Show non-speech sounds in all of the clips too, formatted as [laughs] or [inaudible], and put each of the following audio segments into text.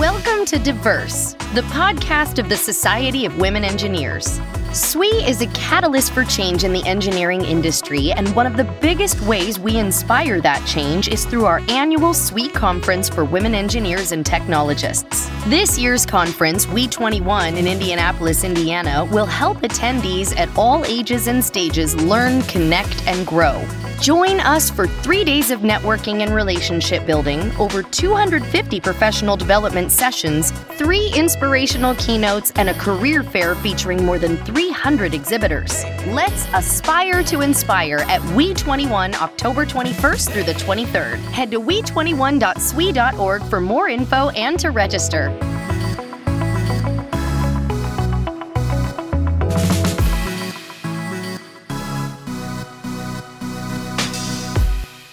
Welcome to Diverse, the podcast of the Society of Women Engineers. SWE is a catalyst for change in the engineering industry, and one of the biggest ways we inspire that change is through our annual SWE Conference for Women Engineers and Technologists. This year's conference, We21 in Indianapolis, Indiana, will help attendees at all ages and stages learn, connect, and grow. Join us for three days of networking and relationship building, over 250 professional development sessions, three inspirational keynotes, and a career fair featuring more than 300 exhibitors. Let's aspire to inspire at We21 October 21st through the 23rd. Head to we21.swe.org for more info and to register.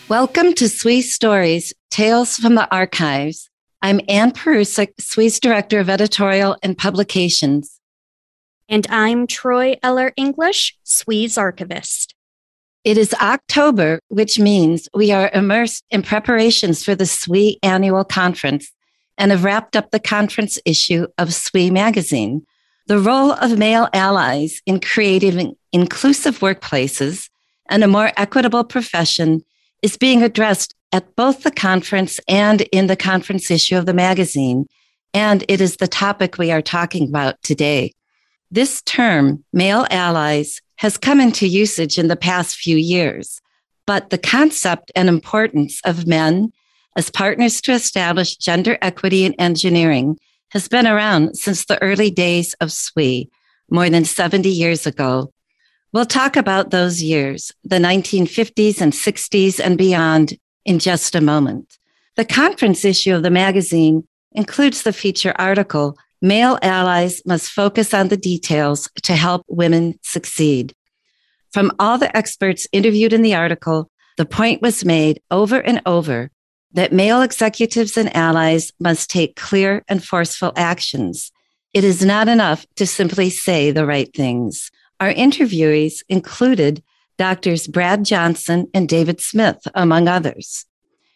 Welcome to SWE Stories, Tales from the Archives. I'm Anne Perusek, SWE's Director of Editorial and Publications. And I'm Troy Eller English, SWE's Archivist. It is October, which means we are immersed in preparations for the SWE annual conference and have wrapped up the conference issue of SWE magazine. The role of male allies in creating inclusive workplaces and a more equitable profession is being addressed at both the conference and in the conference issue of the magazine. And it is the topic we are talking about today. This term, male allies, has come into usage in the past few years, but the concept and importance of men as partners to establish gender equity in engineering has been around since the early days of SWE, more than 70 years ago, We'll talk about those years, the 1950s and 60s and beyond, in just a moment. The conference issue of the magazine includes the feature article, Male Allies Must Focus on the Details to Help Women Succeed. From all the experts interviewed in the article, the point was made over and over that male executives and allies must take clear and forceful actions. It is not enough to simply say the right things. Our interviewees included doctors Brad Johnson and David Smith, among others.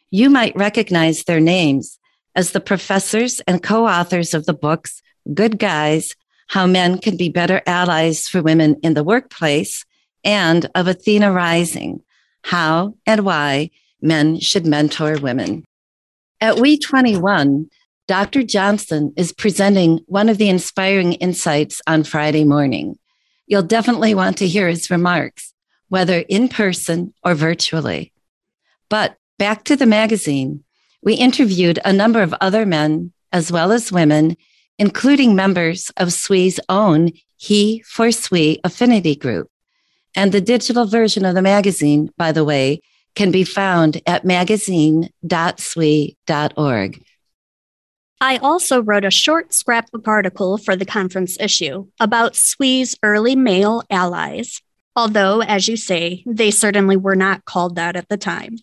You might recognize their names as the professors and co-authors of the books Good Guys, How Men Can Be Better Allies for Women in the Workplace, and of Athena Rising, How and Why Men Should Mentor Women. At We21, Dr. Johnson is presenting one of the inspiring insights on Friday morning. You'll definitely want to hear his remarks, whether in person or virtually. But back to the magazine, we interviewed a number of other men as well as women, including members of SWE's own He for SWE affinity group. And the digital version of the magazine, by the way, can be found at magazine.swe.org. I also wrote a short scrapbook article for the conference issue about SWE's early male allies, although, as you say, they certainly were not called that at the time.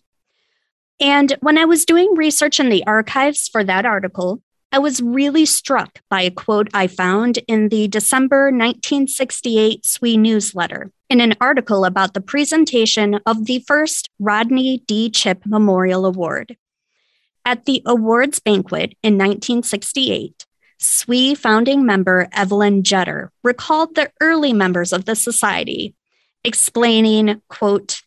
And when I was doing research in the archives for that article, I was really struck by a quote I found in the December 1968 SWE newsletter in an article about the presentation of the first Rodney D. Chipp Memorial Award. At the awards banquet in 1968, SWE founding member Evelyn Jetter recalled the early members of the society, explaining, quote,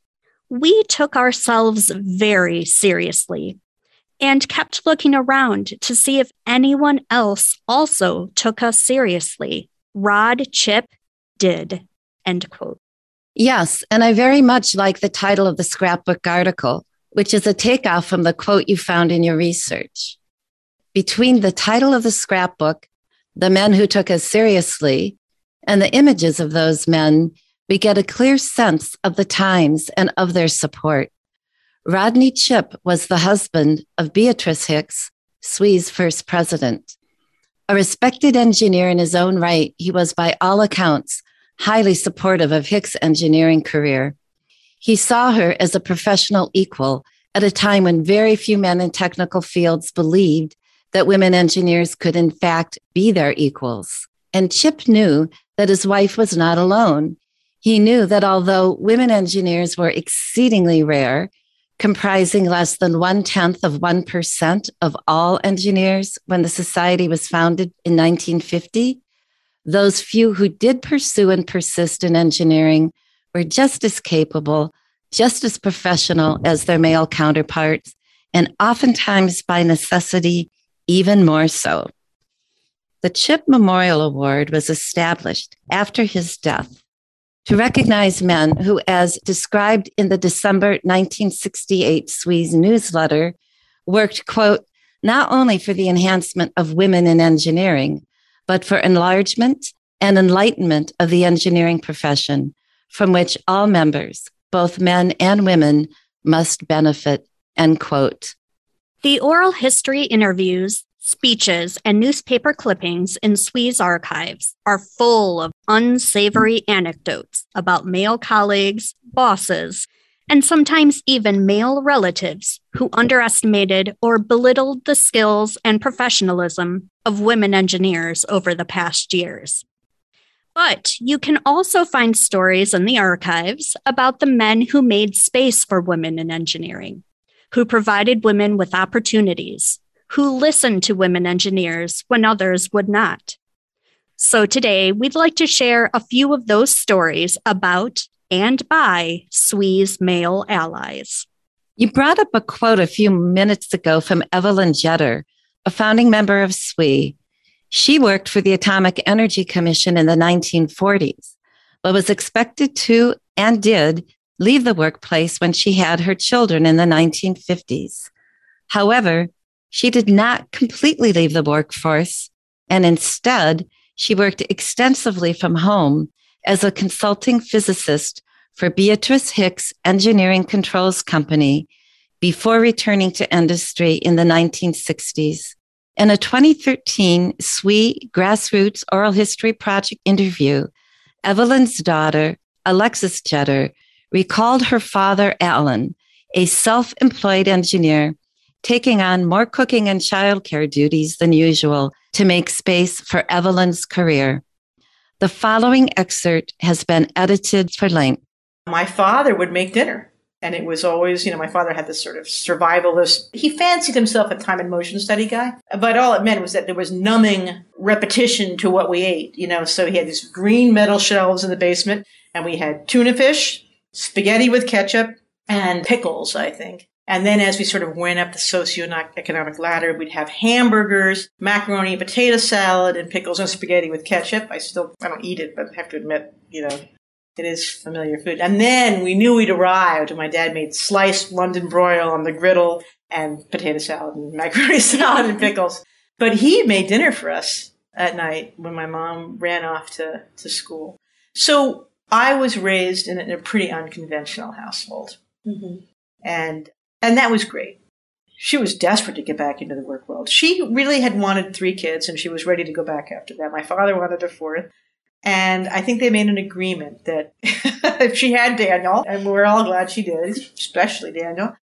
we took ourselves very seriously and kept looking around to see if anyone else also took us seriously. Rod Chipp did, end quote. Yes, and I very much like the title of the scrapbook article which is a takeoff from the quote you found in your research. Between the title of the scrapbook, The Men Who Took Us Seriously, and the images of those men, we get a clear sense of the times and of their support. Rodney Chipp was the husband of Beatrice Hicks, SWE's first president. A respected engineer in his own right, he was by all accounts highly supportive of Hicks' engineering career. He saw her as a professional equal at a time when very few men in technical fields believed that women engineers could, in fact, be their equals. And Chipp knew that his wife was not alone. He knew that although women engineers were exceedingly rare, comprising less than one tenth of 1% of all engineers when the society was founded in 1950, those few who did pursue and persist in engineering were just as capable, just as professional as their male counterparts, and oftentimes by necessity, even more so. The Chipp Memorial Award was established after his death to recognize men who, as described in the December 1968 SWE's newsletter, worked, quote, not only for the enhancement of women in engineering, but for enlargement and enlightenment of the engineering profession, from which all members, both men and women, must benefit, end quote. The oral history interviews, speeches, and newspaper clippings in SWE's archives are full of unsavory anecdotes about male colleagues, bosses, and sometimes even male relatives who underestimated or belittled the skills and professionalism of women engineers over the past years. But you can also find stories in the archives about the men who made space for women in engineering, who provided women with opportunities, who listened to women engineers when others would not. So today, we'd like to share a few of those stories about and by SWE's male allies. You brought up a quote a few minutes ago from Evelyn Jetter, a founding member of SWE. She worked for the Atomic Energy Commission in the 1940s, but was expected to and did leave the workplace when she had her children in the 1950s. However, she did not completely leave the workforce, and instead, she worked extensively from home as a consulting physicist for Beatrice Hicks Engineering Controls Company before returning to industry in the 1960s. In a 2013 SWE Grassroots Oral History Project interview, Evelyn's daughter, Alexis Jetter, recalled her father, Alan, a self employed engineer, taking on more cooking and childcare duties than usual to make space for Evelyn's career. The following excerpt has been edited for length. My father would make dinner. And it was always, you know, my father had this sort of survivalist. He fancied himself a time and motion study guy, but all it meant was that there was numbing repetition to what we ate, you know. So he had these green metal shelves in the basement, and we had tuna fish, spaghetti with ketchup, and pickles, I think. And then as we sort of went up the socioeconomic ladder, we'd have hamburgers, macaroni and potato salad, and pickles and spaghetti with ketchup. I still, I don't eat it, but I have to admit, you know, it is familiar food. And then we knew we'd arrived, my dad made sliced London broil on the griddle and potato salad and [laughs] macaroni salad and pickles. But he made dinner for us at night when my mom ran off to, to school. So I was raised in a, in a pretty unconventional household. Mm-hmm. And and that was great. She was desperate to get back into the work world. She really had wanted three kids and she was ready to go back after that. My father wanted a fourth. And I think they made an agreement that [laughs] if she had Daniel, and we're all glad she did, especially Daniel,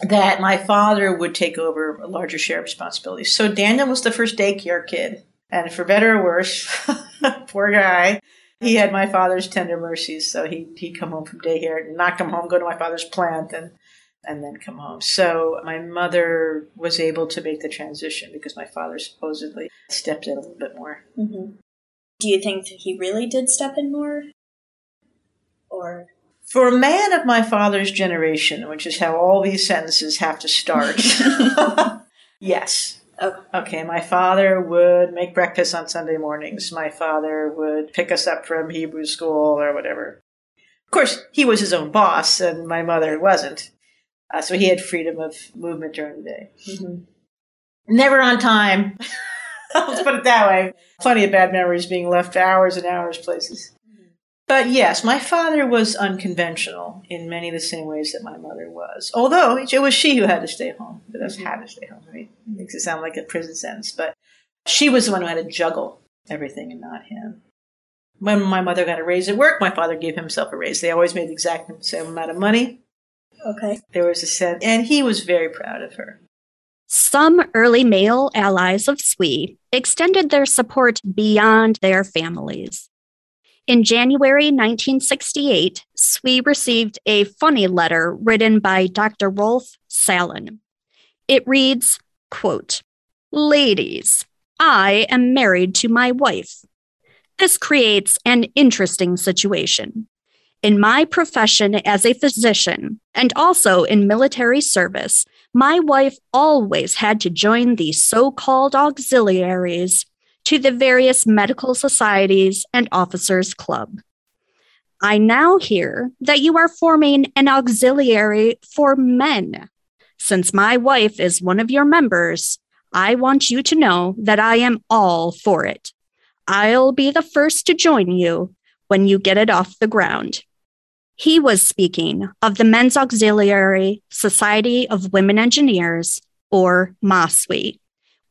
that my father would take over a larger share of responsibilities. So Daniel was the first daycare kid. And for better or worse, [laughs] poor guy, he had my father's tender mercies. So he, he'd come home from daycare and not come home, go to my father's plant and and then come home. So my mother was able to make the transition because my father supposedly stepped in a little bit more. Mm-hmm. Do you think he really did step in more? Or for a man of my father's generation, which is how all these sentences have to start, [laughs] yes. Okay. okay, my father would make breakfast on Sunday mornings. My father would pick us up from Hebrew school or whatever. Of course, he was his own boss, and my mother wasn't. Uh, so he had freedom of movement during the day. Mm-hmm. Never on time. [laughs] [laughs] Let's put it that way. Plenty of bad memories being left hours and hours places. But yes, my father was unconventional in many of the same ways that my mother was. Although it was she who had to stay home. It doesn't mm-hmm. had to stay home. Mean, it makes it sound like a prison sentence, but she was the one who had to juggle everything and not him. When my mother got a raise at work, my father gave himself a raise. They always made the exact same amount of money. Okay. There was a set, and he was very proud of her. Some early male allies of SWE extended their support beyond their families. In January 1968, SWE received a funny letter written by Dr. Rolf Salen. It reads, quote, Ladies, I am married to my wife. This creates an interesting situation. In my profession as a physician and also in military service, my wife always had to join these so called auxiliaries to the various medical societies and officers' club. I now hear that you are forming an auxiliary for men. Since my wife is one of your members, I want you to know that I am all for it. I'll be the first to join you when you get it off the ground. He was speaking of the Men's Auxiliary Society of Women Engineers, or MASWE,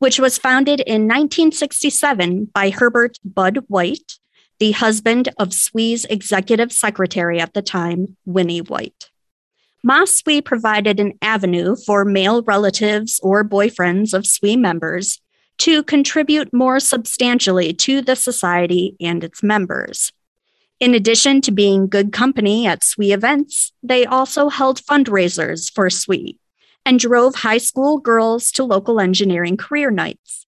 which was founded in 1967 by Herbert Bud White, the husband of SWE's executive secretary at the time, Winnie White. MASWE provided an avenue for male relatives or boyfriends of SWE members to contribute more substantially to the society and its members. In addition to being good company at SWE events, they also held fundraisers for SWE and drove high school girls to local engineering career nights.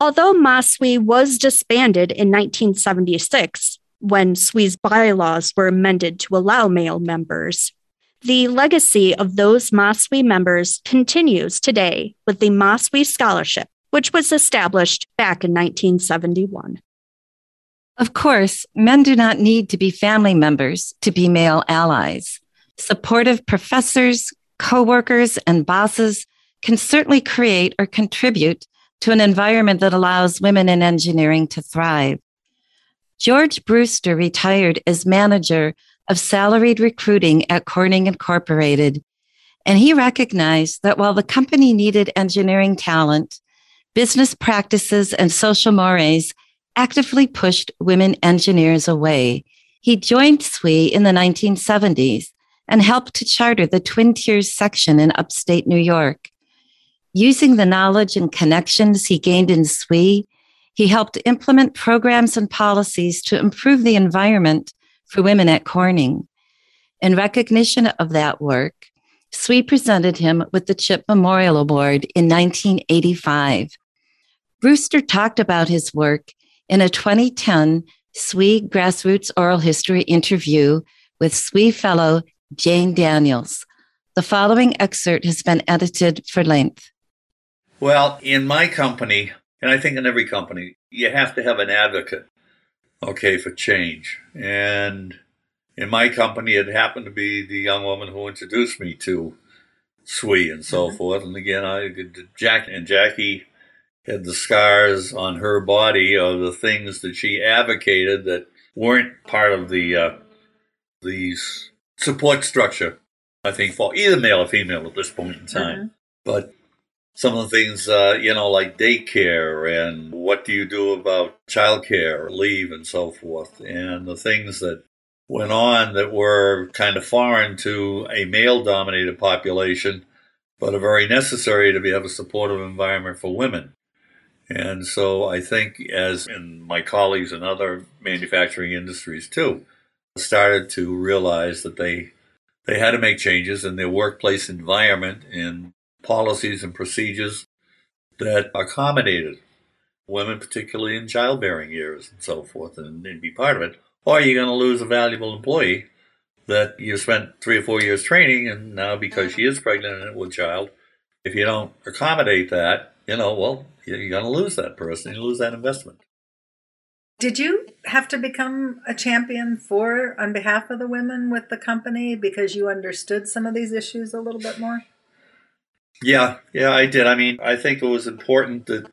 Although MASWE was disbanded in 1976, when SWE's bylaws were amended to allow male members, the legacy of those MASWE members continues today with the MASWE Scholarship, which was established back in 1971. Of course, men do not need to be family members to be male allies. Supportive professors, coworkers, and bosses can certainly create or contribute to an environment that allows women in engineering to thrive. George Brewster retired as manager of salaried recruiting at Corning Incorporated, and he recognized that while the company needed engineering talent, business practices and social mores actively pushed women engineers away. He joined SWE in the 1970s and helped to charter the Twin Tiers section in upstate New York. Using the knowledge and connections he gained in SWE, he helped implement programs and policies to improve the environment for women at Corning. In recognition of that work, SWE presented him with the Chipp Memorial Award in 1985. Brewster talked about his work in a 2010 SWE Grassroots Oral History interview with SWE fellow Jane Daniels. The following excerpt has been edited for length. Well, in my company, and I think in every company, you have to have an advocate, okay, for change. And in my company, it happened to be the young woman who introduced me to SWE and so mm-hmm. forth. And again, I Jack and Jackie had the scars on her body of the things that she advocated that weren't part of the uh, these support structure, I think, for either male or female at this point in time. Mm-hmm. But some of the things, uh, you know, like daycare and what do you do about childcare, leave, and so forth, and the things that went on that were kind of foreign to a male dominated population, but are very necessary to be have a supportive environment for women. And so I think, as in my colleagues in other manufacturing industries too, started to realize that they they had to make changes in their workplace environment and policies and procedures that accommodated women, particularly in childbearing years and so forth, and, and be part of it. Or you're going to lose a valuable employee that you spent three or four years training, and now because she is pregnant with a child, if you don't accommodate that, you know, well, you're going to lose that person, you lose that investment. Did you have to become a champion for on behalf of the women with the company because you understood some of these issues a little bit more? Yeah, yeah, I did. I mean, I think it was important that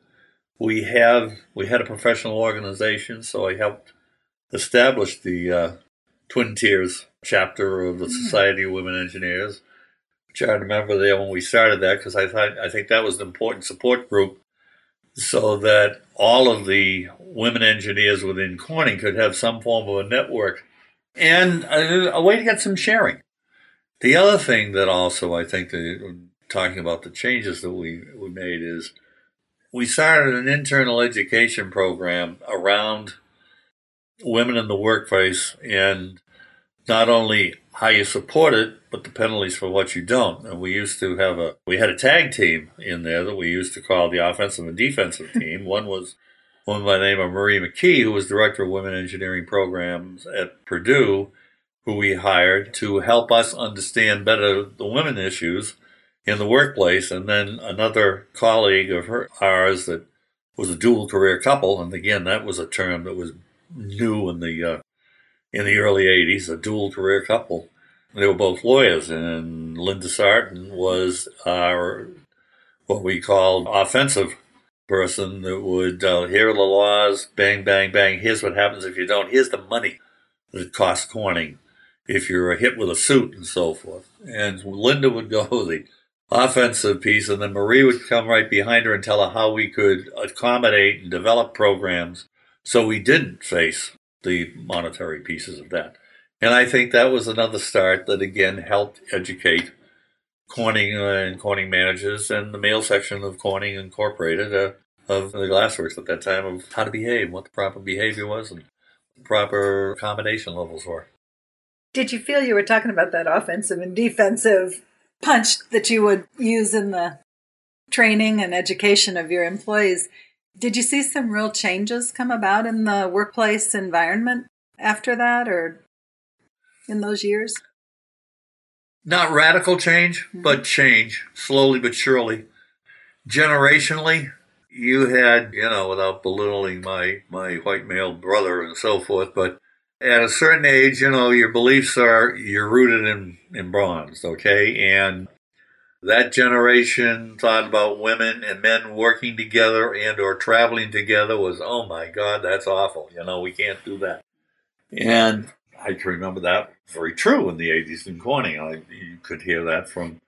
we have we had a professional organization, so I helped establish the uh, Twin Tiers chapter of the mm. Society of Women Engineers. Which I remember there when we started that because I thought I think that was an important support group so that all of the women engineers within Corning could have some form of a network and a, a way to get some sharing. The other thing that also I think that uh, talking about the changes that we, we made is we started an internal education program around women in the workplace and not only how you support it, but the penalties for what you don't. And we used to have a we had a tag team in there that we used to call the offensive and defensive [laughs] team. One was one by the name of Marie McKee, who was director of women engineering programs at Purdue, who we hired to help us understand better the women issues in the workplace. And then another colleague of her ours that was a dual career couple, and again that was a term that was new in the uh, in the early 80s, a dual career couple. They were both lawyers, and Linda Sarton was our what we called offensive person that would uh, the laws, bang, bang, bang. Here's what happens if you don't. Here's the money that costs Corning if you're hit with a suit and so forth. And Linda would go [laughs] the offensive piece, and then Marie would come right behind her and tell her how we could accommodate and develop programs so we didn't face the monetary pieces of that. And I think that was another start that again helped educate Corning uh, and Corning managers and the male section of Corning Incorporated uh, of the Glassworks at that time of how to behave, what the proper behavior was, and proper accommodation levels were. Did you feel you were talking about that offensive and defensive punch that you would use in the training and education of your employees? Did you see some real changes come about in the workplace environment after that or in those years? Not radical change, mm-hmm. but change, slowly but surely. Generationally, you had, you know, without belittling my, my white male brother and so forth, but at a certain age, you know, your beliefs are, you're rooted in, in bronze, okay? And that generation thought about women and men working together and or traveling together was oh my god that's awful. You know we can't do that. And i can remember that very true in the 80s in corning. I, you could hear that from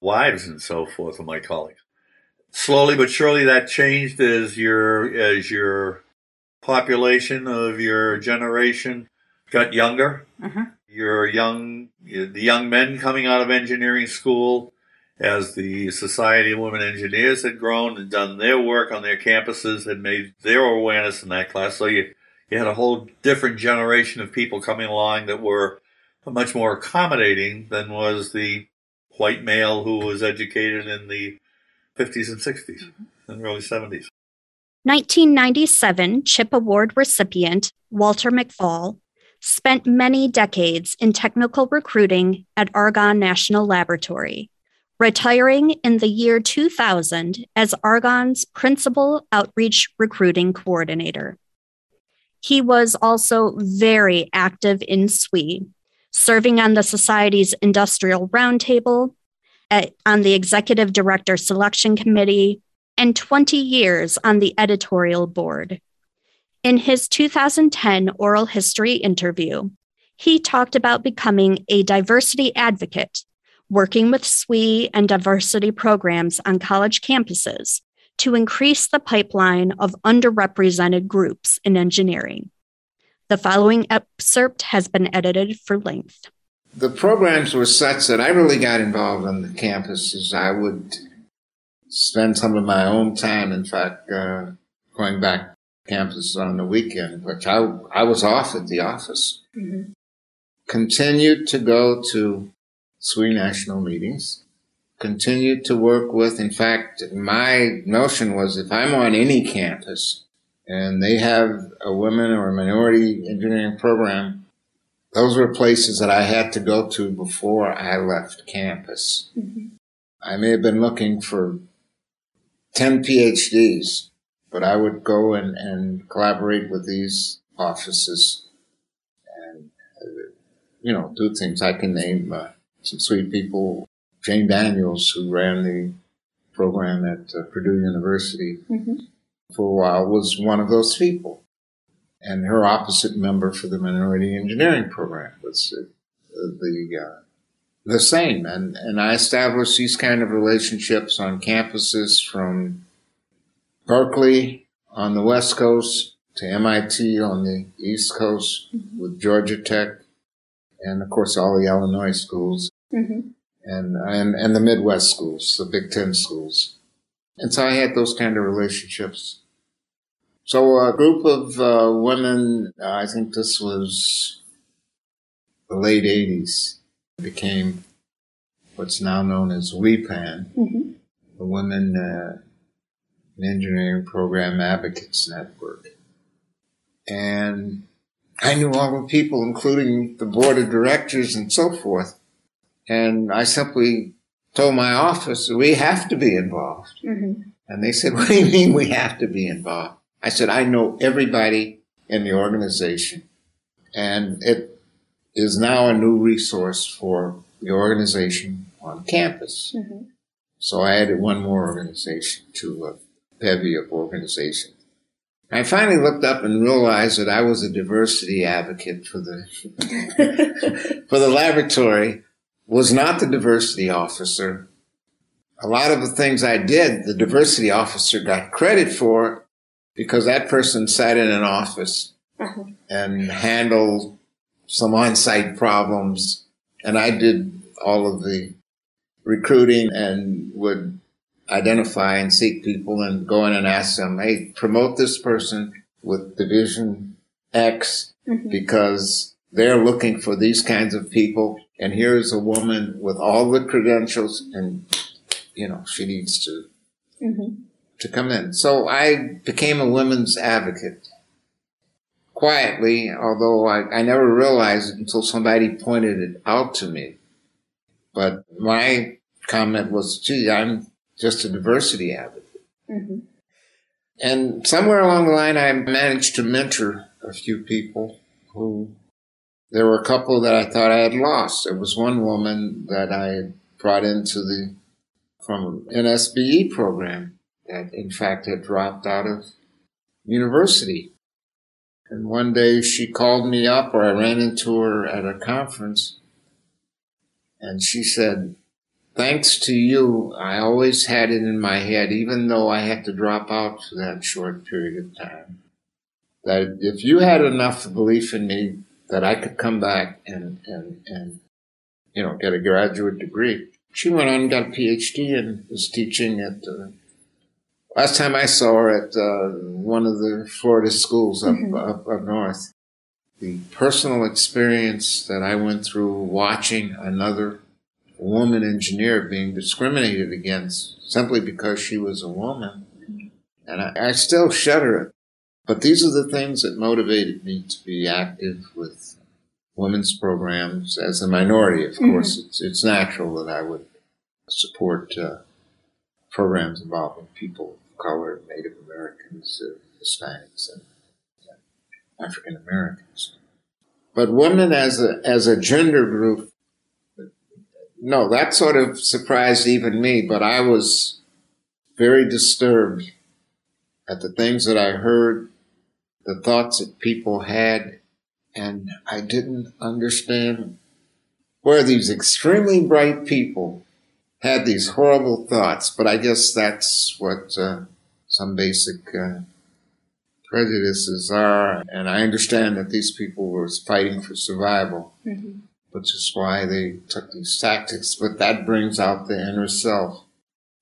wives and so forth of my colleagues. Slowly but surely that changed as your as your population of your generation got younger. Mm-hmm. your young the young men coming out of engineering school as the Society of Women Engineers had grown and done their work on their campuses, had made their awareness in that class. So you, you had a whole different generation of people coming along that were much more accommodating than was the white male who was educated in the 50s and 60s mm-hmm. and early 70s. 1997 Chipp Award recipient Walter McFall spent many decades in technical recruiting at Argonne National Laboratory retiring in the year 2000 as Argonne's principal outreach recruiting coordinator. He was also very active in SWE, serving on the Society's Industrial Roundtable, eh, on the Executive Director Selection Committee, and 20 years on the editorial board. In his 2010 oral history interview, he talked about becoming a diversity advocate working with SWE and diversity programs on college campuses to increase the pipeline of underrepresented groups in engineering. The following excerpt has been edited for length. The programs were such that I really got involved on the campuses. I would spend some of my own time, in fact, uh, going back campus on the weekend, which I, I was off at the office. Mm-hmm. Continued to go to SWE national meetings. Continued to work with, in fact, my notion was if I'm on any campus and they have a women or a minority engineering program, those were places that I had to go to before I left campus. Mm-hmm. I may have been looking for 10 PhDs, but I would go and, and collaborate with these offices and, uh, you know, do things I can name. Uh, some sweet people. Jane Daniels, who ran the program at uh, Purdue University mm-hmm. for a while, was one of those people. And her opposite member for the minority engineering program was uh, the uh, the same. And and I established these kind of relationships on campuses from Berkeley on the West Coast to MIT on the East Coast mm-hmm. with Georgia Tech, and of course all the Illinois schools mm-hmm. and, and and the Midwest schools, the Big Ten schools. And so I had those kind of relationships. So a group of uh, women, uh, I think this was the late 80s, became what's now known as WEPAN, Mm-hmm. the Women uh, in Engineering Program Advocates Network. And I knew all the people, including the board of directors and so forth. And I simply told my office, we have to be involved. Mm-hmm. And they said, [laughs] what do you mean we have to be involved? I said, I know everybody in the organization. And it is now a new resource for the organization on campus. Mm-hmm. So I added one more organization to a bevy of organizations. I finally looked up and realized that I was a diversity advocate for the [laughs] [laughs] for the laboratory, was not the diversity officer. A lot of the things I did, the diversity officer got credit for because that person sat in an office Uh-huh. and handled some on-site problems, and I did all of the recruiting and would identify and seek people and go in and ask them, hey, promote this person with division X Mhm. because they're looking for these kinds of people. And here's a woman with all the credentials and, you know, she needs to, Mm-hmm. to come in. So I became a women's advocate quietly, although I, I never realized it until somebody pointed it out to me. But my comment was, gee, I'm just a diversity advocate. Mm-hmm. And somewhere along the line, I managed to mentor a few people who there were a couple that I thought I had lost. There was one woman that I had brought into the from an SBE program that, in fact, had dropped out of university. And one day she called me up, or I ran into her at a conference, and she said, thanks to you, I always had it in my head, even though I had to drop out for that short period of time, that if you had enough belief in me that I could come back and, and, and, you know, get a graduate degree. She went on and got a PhD and was teaching at, uh, last time I saw her at, uh, one of the Florida schools up, up, up north. The personal experience that I went through watching another woman engineer being discriminated against simply because she was a woman. And I, I still shudder. But these are the things that motivated me to be active with women's programs as a minority. Of course, it's, it's natural that I would support uh, programs involving people of color, Native Americans, uh, Hispanics, and uh, African Americans. But women as a as a gender group no, that sort of surprised even me, but I was very disturbed at the things that I heard, the thoughts that people had, and I didn't understand where these extremely bright people had these horrible thoughts. But I guess that's what uh, some basic uh, prejudices are, and I understand that these people were fighting for survival Mm-hmm. which is why they took these tactics. But that brings out the inner self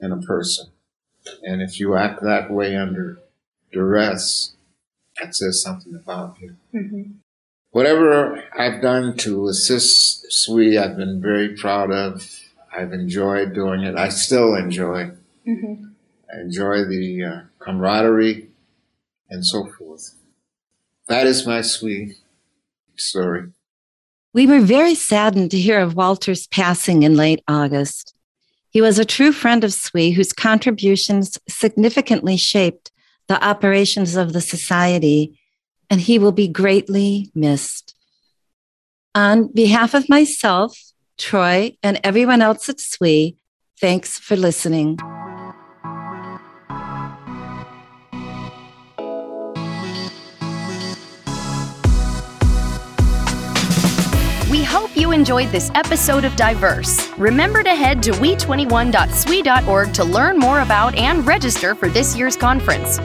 in a person. And if you act that way under duress, that says something about you. Mm-hmm. Whatever I've done to assist SWE, I've been very proud of. I've enjoyed doing it. I still enjoy. Mm-hmm. I enjoy the uh, camaraderie and so forth. That is my SWE story. We were very saddened to hear of Walter's passing in late August. He was a true friend of SWE whose contributions significantly shaped the operations of the society, and he will be greatly missed. On behalf of myself, Troy, and everyone else at SWE, thanks for listening. You enjoyed this episode of Diverse. Remember to head to we21.swe.org to learn more about and register for this year's conference.